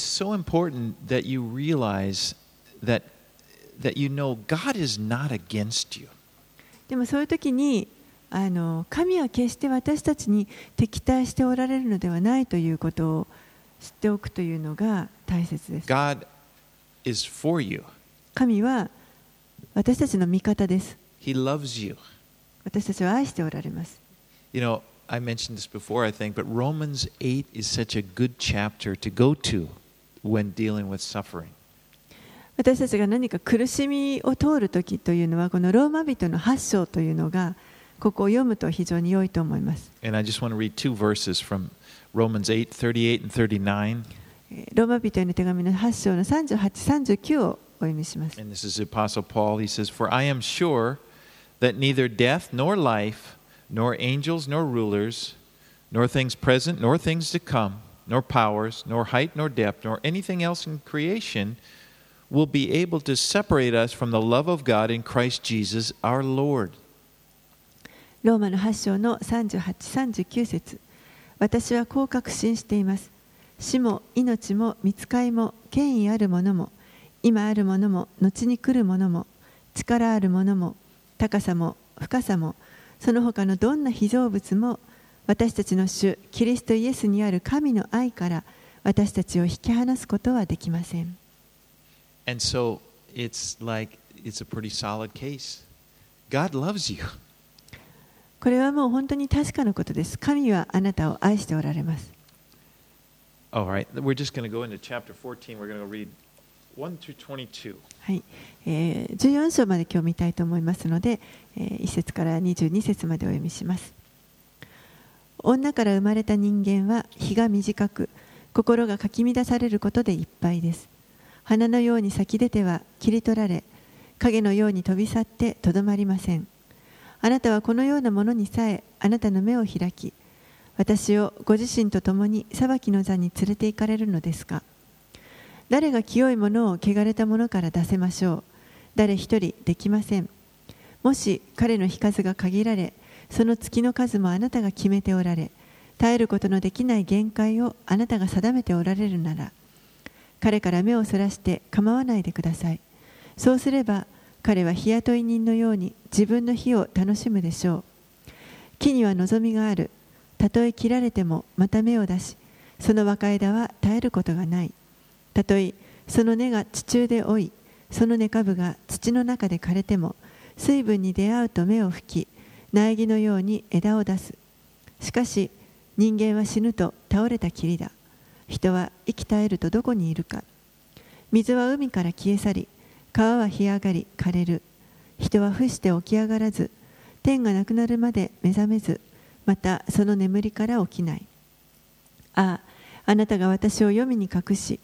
で。もそういう時にあの神は決して私たちに敵対しておられるのではないということを知っておくというのが大切です。God is for you. 神は私たちの味方です。He loves you. 私たちは愛しておられます。I mentioned this before, I think, but Romans 8 is such a good chapter to go to when dealing with suffering. 私たちが何か苦しみを通るときというのは、このローマ人の8章というのが、ここを読むと非常に良いと思います。And I just want to read two verses from Romans 8, 38 and 39. ローマ人への手紙の8章の38、39をお読みします。And this is the Apostle Paul. He says, For I am sure that neither death nor life nor angels nor rulers, nor things present nor things to come, nor powers, nor height nor depth, nor anything else in creation will be able to separate us from the love of God in Christ Jesus our Lord. ローマの8章の38、39節私はこう確信しています。死も命も見つかいも権威あるものも今あるものも後に来るものも力あるものも高さも深さもその他のどんな被造物も私たちの主キリストイエスにある神の愛から私たちを引き離すことはできません。So これはもう本当に確かなことです。神はあなたを愛しておられます。はい、え14章まで今日見たいと思いますので、え1節から22節までお読みします。女から生まれた人間は日が短く、心がかき乱されることでいっぱいです。花のように咲き出ては切り取られ、影のように飛び去ってとどまりません。あなたはこのようなものにさえあなたの目を開き、私をご自身と共に裁きの座に連れて行かれるのですか？誰が清いものを汚れたものから出せましょう。誰一人できません。もし彼の日数が限られ、その月の数もあなたが決めておられ、耐えることのできない限界をあなたが定めておられるなら、彼から目をそらして構わないでください。そうすれば、彼は日雇い人のように自分の日を楽しむでしょう。木には望みがある。たとえ切られてもまた芽を出し、その若枝は耐えることがない。たとえその根が地中で老い、その根株が土の中で枯れても、水分に出会うと芽を吹き、苗木のように枝を出す。しかし、人間は死ぬと倒れた霧だ。人は生き絶えるとどこにいるか。水は海から消え去り、川は干上がり枯れる。人は伏して起き上がらず、天がなくなるまで目覚めず、またその眠りから起きない。ああ、あなたが私を読みに隠し、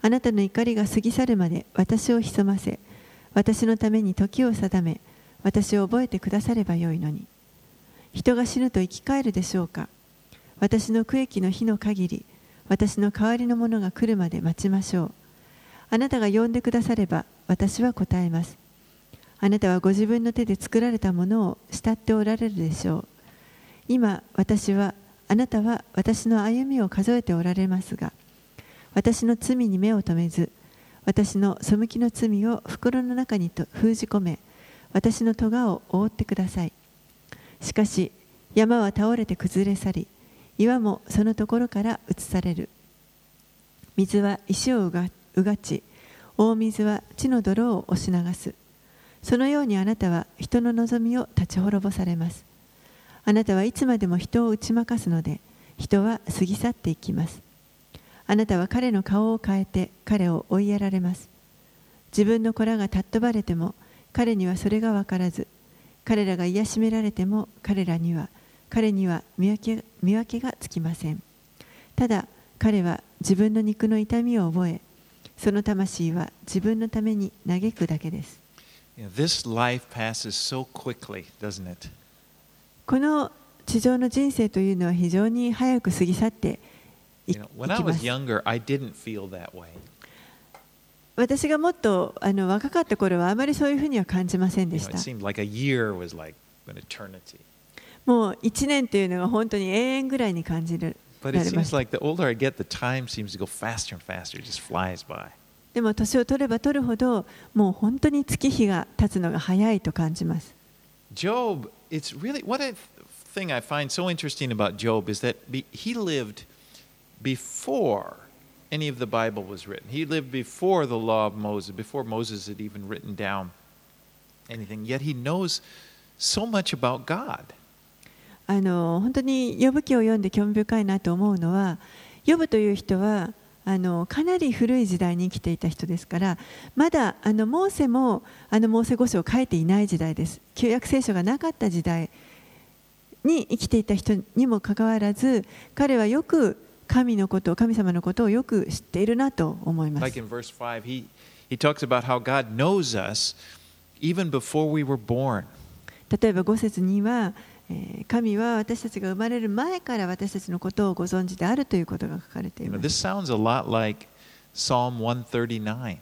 あなたの怒りが過ぎ去るまで私を潜ませ、私のために時を定め、私を覚えてくださればよいのに。人が死ぬと生き返るでしょうか。私の区域の日の限り、私の代わりのものが来るまで待ちましょう。あなたが呼んでくだされば私は答えます。あなたはご自分の手で作られたものを慕っておられるでしょう。今、私は、あなたは私の歩みを数えておられますが、私の罪に目を留めず、私の背きの罪を袋の中にと封じ込め、私の咎を覆ってください。しかし、山は倒れて崩れ去り、岩もそのところから移される。水は石をうがうがち、大水は地の泥を押し流す。そのようにあなたは人の望みを立ち滅ぼされます。あなたはいつまでも人を打ち負かすので、人は過ぎ去っていきます。あなたは彼の顔を変えて彼を追いやられます。自分の子らが尊ばれても彼にはそれが分からず、彼らが癒しめられても彼らには彼には見分け見分けがつきません。ただ彼は自分の肉の痛みを覚え、その魂は自分のために嘆くだけです。This life passes so quickly, doesn't it? この地上の人生というのは非常に早く過ぎ去って私がもっとあの若かった頃はあまりそういうふうには感じませんでした。もう一年というのは本当に永遠ぐらいに感じる。でも年を取れば取るほど、もう本当に月日が経つのが早いと感じます。Job, it's really what thing I find so interesting about Job is that he lived before any of the Bible was written. He lived before the law of Moses, before Moses had even written down anything. Yet he knows so much about God. あの本当に呼ぶ記を読んで興味深いなと思うのは呼ぶという人はあのかなり古い時代に生きていた人ですからまだあのモーセもあのモーセ五書を書いていない時代です旧約聖書がなかった時代に生きていた人にもかかわらず彼はよく神のこと神様のことをよく知っているなと思います Like in verse 5, he, he talks about how God knows us even before we were born. 例えば5節には、えー神は私たちが生まれる前から私たちのことをご存知であるということが書かれています this sounds a lot like Psalm 139.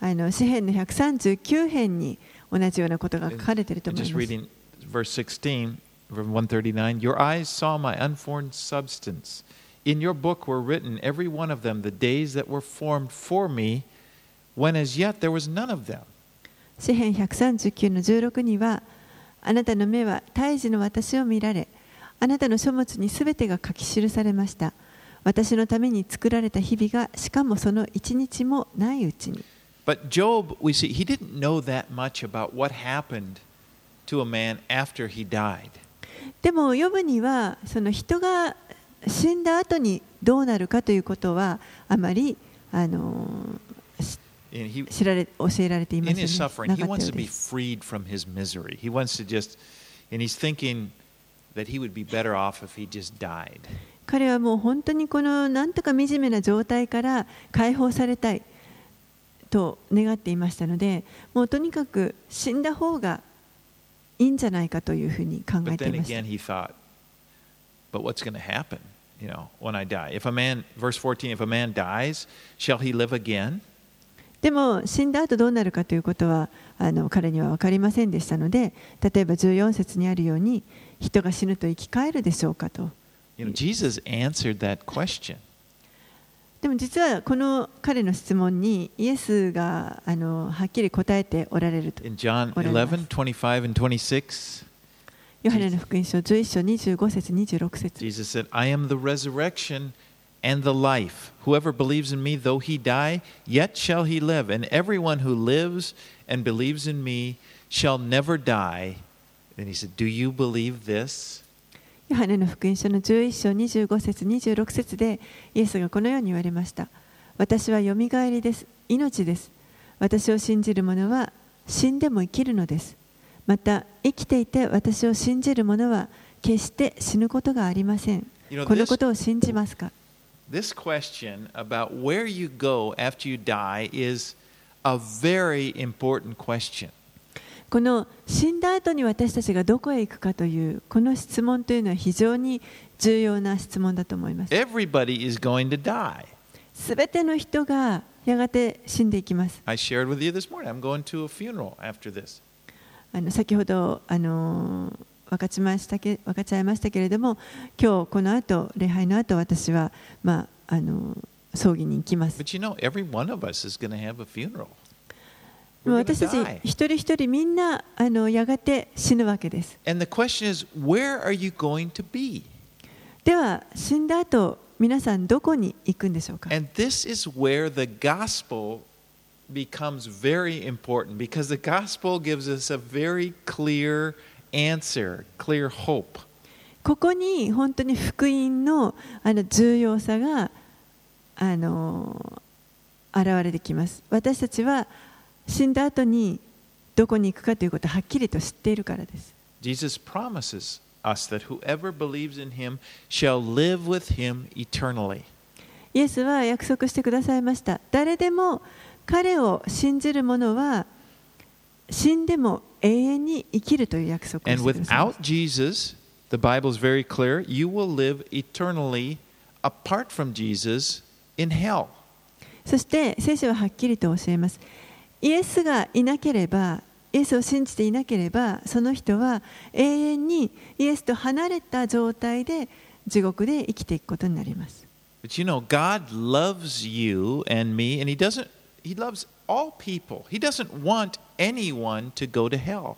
あの詩篇の139編に同じようなことが書かれていると思い Just ます。reading verse 16 from 139 Your eyes saw my unformed substance. In your book were written, every one of them, the days that were formed for me, when as yet there was none of them. 詩篇139の16には、あなたの目は胎児の私を見られ、あなたの書物にすべてが書き記されました。私のために作られた日々が、しかもその一日もないうちに。 But Job, we see, he didn't know that much about what happened to a man after he died. でもヨブにはその人が 死んだ後にどうなるかということはあまりあの教えられていません、ね。彼はもう本当にこのなんとか惨めな状態から解放されたいと願っていましたので、もうとにかく死んだ方がいいんじゃないかというふうに考えていました。でも死んだ後どうなるかということはあの彼にはわかりませんでしたので例えば14節にあるように人が死ぬと生き返るでしょうかと。でも実はこの彼の質問にイエスがあのはっきり答えておられると。ヨハネの福音書11章25節26節 Jesus said, I am the resurrection and the life. Whoever believes in me, though he die, yet shall he live. And everyone who lives and believes in me shall never die. Then he said, Do you believe this? ヨハネの福音書の11章25節26節でイエスがこのように言われました私はよみがえりです命です私を信じる者は死んでも生きるのですまた生きていて私を信じる者は決して死ぬことがありません You know, このことを信じますか this question about where you go after you die is a very important question. この死んだ後に私たちがどこへ行くかというこの質問というのは非常に重要な質問だと思います Everybody is going to die. すべての人がやがて死んでいきます I shared with you this morning. I'm going to a funeral after this. あの先ほどあの分,かちましたけ分かち合いましたけれども、今日この後礼拝の後私は、まあ、あの葬儀に行きます。You 私たち一人一人みんなあのやがて死ぬわけです。では、死んだ後皆さんどこに行くんでしょうか？Becomes very important because the gospel gives us a very clear answer, clear hope. ここに本当に福音のあの重要さがあの現れてきます私たちは死んだ後にどこに行くかということをはっきりと知っているからです Jesus promises us that whoever believes in him shall live with him eternally. イエスは約束してくださいました誰でも彼を信じる者は死んでも永遠に生きるという約束を And していま without Jesus, the Bible is very clear, you will live eternally apart from Jesus in hell. すそして聖書ははっきりと教えますイエスがいなければイエスを信じていなければその人は永遠にイエスと離れた状態で地獄で生きていくことになります But you know, God loves you and me, and He doesn't, He loves all people. He doesn't want anyone to go to hell.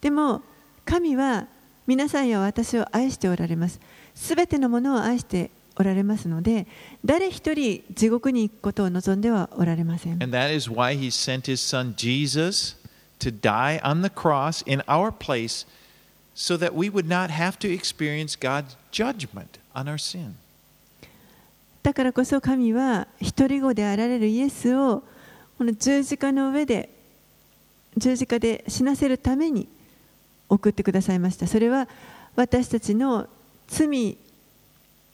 でも神は皆さんや私を愛しておられますすべてのものを愛しておられますので誰一人地獄に行くことを望んではおられません And that is why He sent His Son Jesus to die on the cross in our place so that we would not have to experience God's judgment on our sin. だからこそ神は一人子であられるイエスをこの十字架の上で十字架で死なせるために送ってくださいました。それは私たちの罪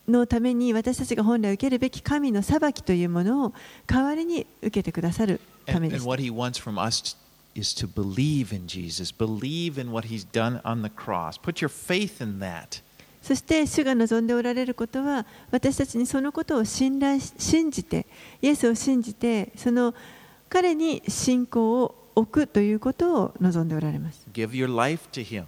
のために私たちが本来受けるべき神の裁きというものを代わりに受けてくださるた And, めで and す。what He wants from us is to believe in Jesus, believe in what He's done on the cross, put your faith in that. そして主が望んでおられることは私たちにそのことを信頼し信じてイエスを信じてその彼に信仰を置くということを望んでおられます Give your life to Him.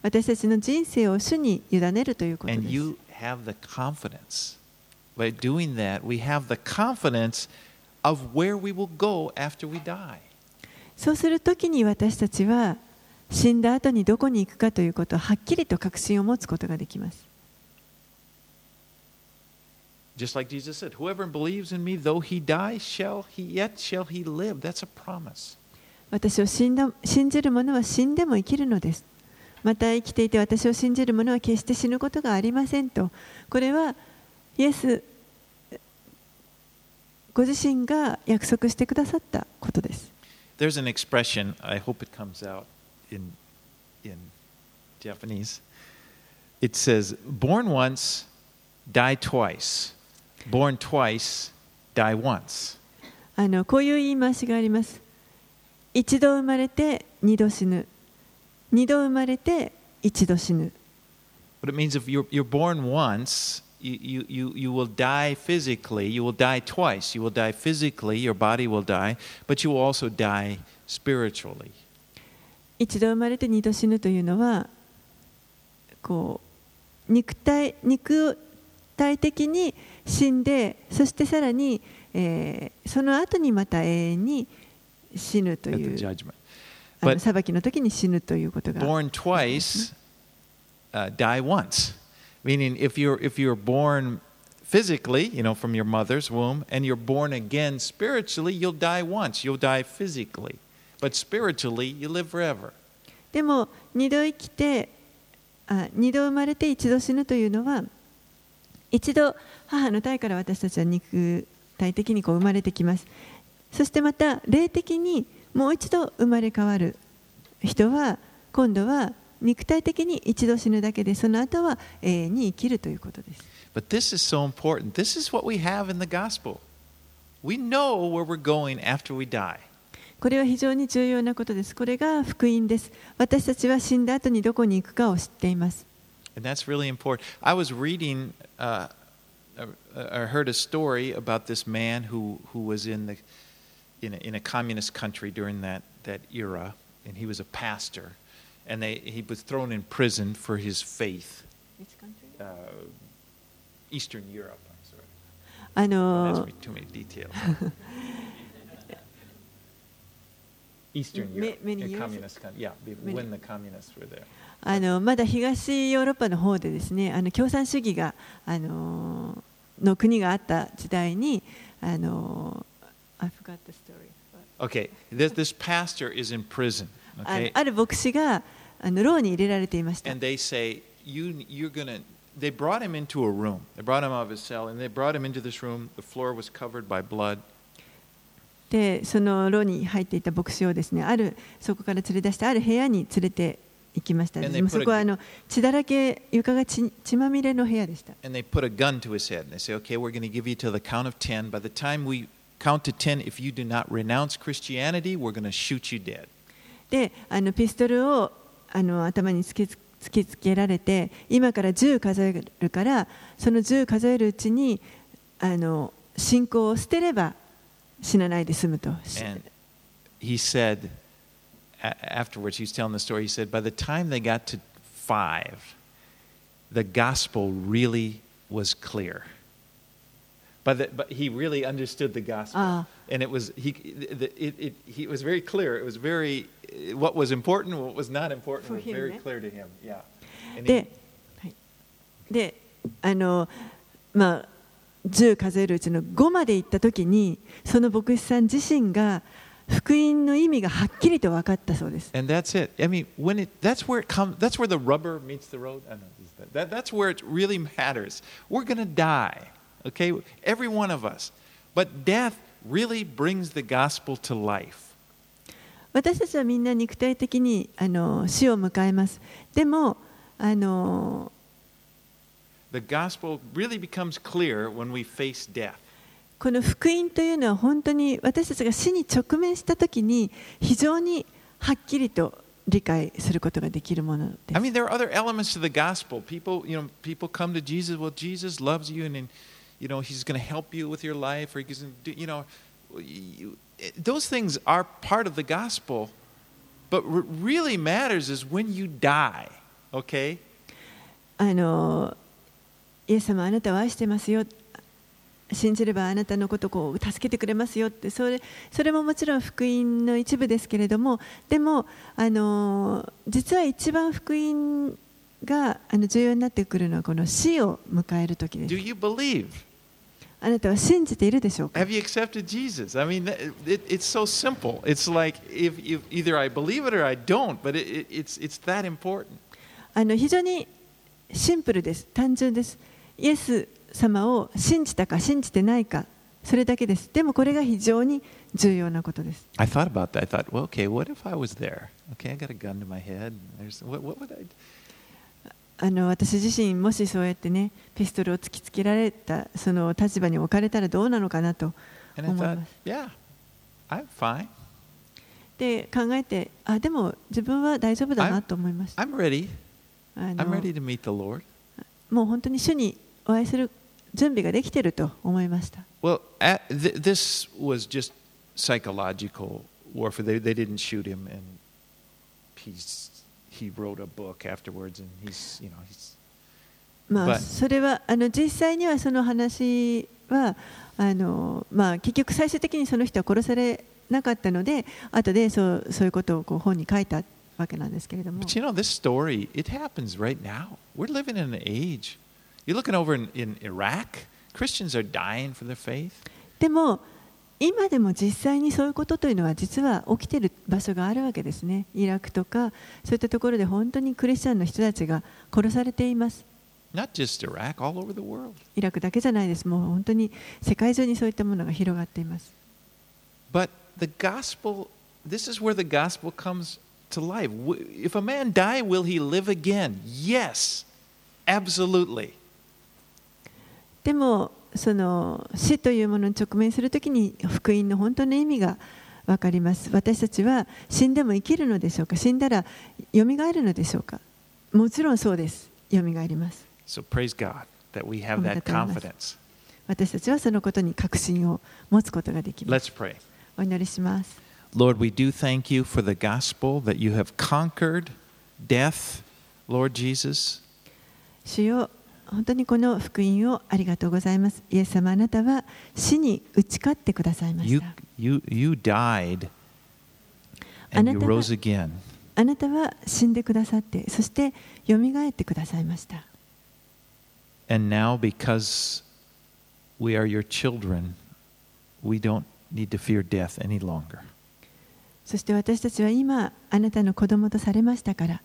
私たちの人生を主に委ねるということで And す you have the confidence. By doing that, we have the confidence of where we will go after we die. そうするときに私たちは死んだ後にどこに行くかということをはっきりと確信を持つことができます Just like Jesus said, whoever believes in me, though he die, shall he yet shall he live. That's a promise. 私を死んだ信じる者は死んでも生きるのです。また生きていて私を信じる者は決して死ぬことがありませんと。これはイエスご自身が約束してくださったことです。There's an expression, I hope it comes out in, in Japanese. It says, born once, die twice. Born twice, die once. あのこういう言い回しがあります。一度生まれて二度死ぬ。二度生まれて一度死ぬ。 But it means if you're, you're born once, you, you, you, you will die physically. You will die twice. You will die physically, your body will die, but you will also die spiritually. 一度生まれて二度死ぬというのはこう肉体肉体的に死んでそしてさらに、えーその後にまた永遠に死ぬという裁きの時に死ぬということが born twice, uh, die once. Meaning, if you're if you're born physically, you know, from your mother's womb, and you're born again spiritually, you'll die once. You'll die physically, but spiritually, you live forever. でも二度生きてあ二度生まれて一度死ぬというのは一度母の体から私たちは肉体的にこう生まれてきますそしてまた霊的にもう一度生まれ変わる人は今度は肉体的に一度死ぬだけでその後は永遠に生きるということです But this is so important. This is what we have in the gospel. We know where we're going after we die. これは非常に重要なことですこれが福音です私たちは死んだ後にどこに行くかを知っています And that's really important. I was reading, uh, uh, I heard a story about this man who, who was in, the, in, a, in a communist country during that, that era, and he was a pastor. And they, he was thrown in prison for his faith. Uh, Eastern Europe, I'm sorry. あの ask Eastern Ma- Europe, many a years? communist country. Yeah, be- Many- when the communists were there. あのまだ東ヨーロッパの方でですねあの共産主義があのの国があった時代にあの I forgot the story. Okay, this, this pastor is in prison. あの Okay, ある牧師があの牢に入れられていました and they say you you're gonna. They brought him into a room. They brought him out of his cell, and they brought him into this room. The floor was covered by blood. でその炉に入っていた牧師をですねあるそこから連れ出してある部屋に連れて行きました。そこはあの血だらけ床が血,まみれの部屋でした。で、あのピストルをあの頭に突き,つけられて、今から10数えるから、その10数えるうちにあの信仰を捨てれば。死なないで済むと。 And he said, a- afterwards, he was telling the story. He said, by the time they got to five, the gospel really was clear. But, the, but he really understood the gospel. Ah. And it was, he, the, it, it, he, it was very clear. It was very, what was important, what was not important For was him, very eh? clear to him. Yeah. And で he,、はいであのまあ、 10数えるうちの5まで行った時にその牧師さん自身が福音の意味がはっきりと分かったそうです。and that's it. I mean, when it, that's where it comes, that's where the rubber meets the road. I know, that, that's where it really matters. We're going to die, okay? Every one of us. But death really brings the gospel to life. 私たちはみんな肉体的にあの死を迎えます。でもあの The gospel really becomes clear when we face death. この福音というのは本当に私たちが死に直面した時に非常にはっきりと理解することができるもので I す。 mean, there are other elements to the gospel. People, you know, people come to Jesus. Well, Jesus loves you, and, and you know, He's going to help you with your life, or He's going to do, you know, you, those things are part of the gospel. But what really matters is when you die. Okay, あの イエス様あなたを愛してますよ。信じればあなたのことをこう助けてくれますよって。それそれももちろん福音の一部ですけれどもでもあの実は一番福音があの重要になってくるのはこの死を迎える時で do す you believe? あなたは信じているでしょうか？Have you accepted Jesus? I mean, it, it's so simple. It's like if, if either I believe it or I don't, but it, it, it's, it's that important. あの非常にシンプルです。単純ですイエス様を信じたか信じてないかそれだけです。でもこれが非常に重要なことです。I thought about that. I thought well okay what if I was there? Okay I got a gun to my head. What, what would I do? あの私自身もしそうやってねピストルを突きつけられたその立場に置かれたらどうなのかなと思います。Thought, yeah, fine. で考えてあでも自分は大丈夫だなと思いました。もう本当に主にお会いする準備ができていると思いました Well, at, th- this was just psychological warfare. They, they didn't shoot him, and he's, he wrote a book afterwards, and he's, you know, he's まあ、それはあの実際にはその話はあの、まあ、結局最終的にその人は殺されなかったので後でそうそういうことをこう本に書いたわけなんですけれども But you know, this story, it happens right now. We're living in an age. You're looking over in, in Iraq, Christians are dying for their faith. でも今でも実際にそういうことというのは実は起きている場所があるわけですねイラクとかそういったところで本当にクリスチャンの人たちが殺されています Not just Iraq, all over the world. イラクだけじゃないですもう本当に世界中にそういったものが広がっています But the gospel, this is where the gospel comes to life. If a man die, will he live again? Yes, absolutely. でもその死というものに直面するときに福音の本当の意味が分かります。私たちは死んでも生きるのでしょうか？死んだらよみがえるのでしょうか？もちろんそうです。よみがえります。So praise God that we have that confidence. 私たちはそのことに確信を持つことができます。Let's pray. お祈りします。Lord, we do thank you for the gospel that you have conquered death, Lord Jesus. 主よ本当にこの福音をありがとうございますイエス様あなたは死に打ち勝ってくださいまし You, た you, you died and you あなたが- rose again. あなたは死んでくださってそしてよみがえってくださいました And now, because we are your children, we don't need to fear death any longer. そして私たちは今あなたの子供とされましたから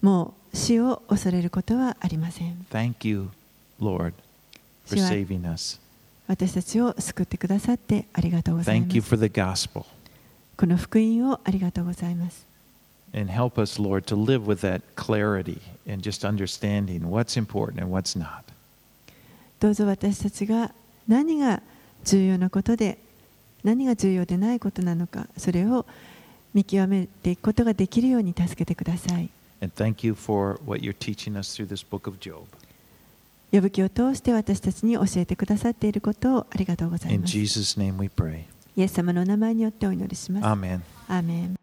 もう死を恐れることはありません Thank you, Lord, for saving us. 私たちを救ってくださってありがとうございま Thank you す for the gospel. この福音をありがとうございます And help us, Lord, to live with that clarity and just understanding what's important and what's not. どうぞ私たちが何が重要なことで何が重要でないことなのかそれを見極めていくことができるように助けてください And thank you for what you're teaching us through this book of Job. 呼ぶ記を通して私たちに教えてくださっていることをありがとうござい In ますイ Jesus' name we pray. エス様のお名前によってお祈りします Amen. アーメン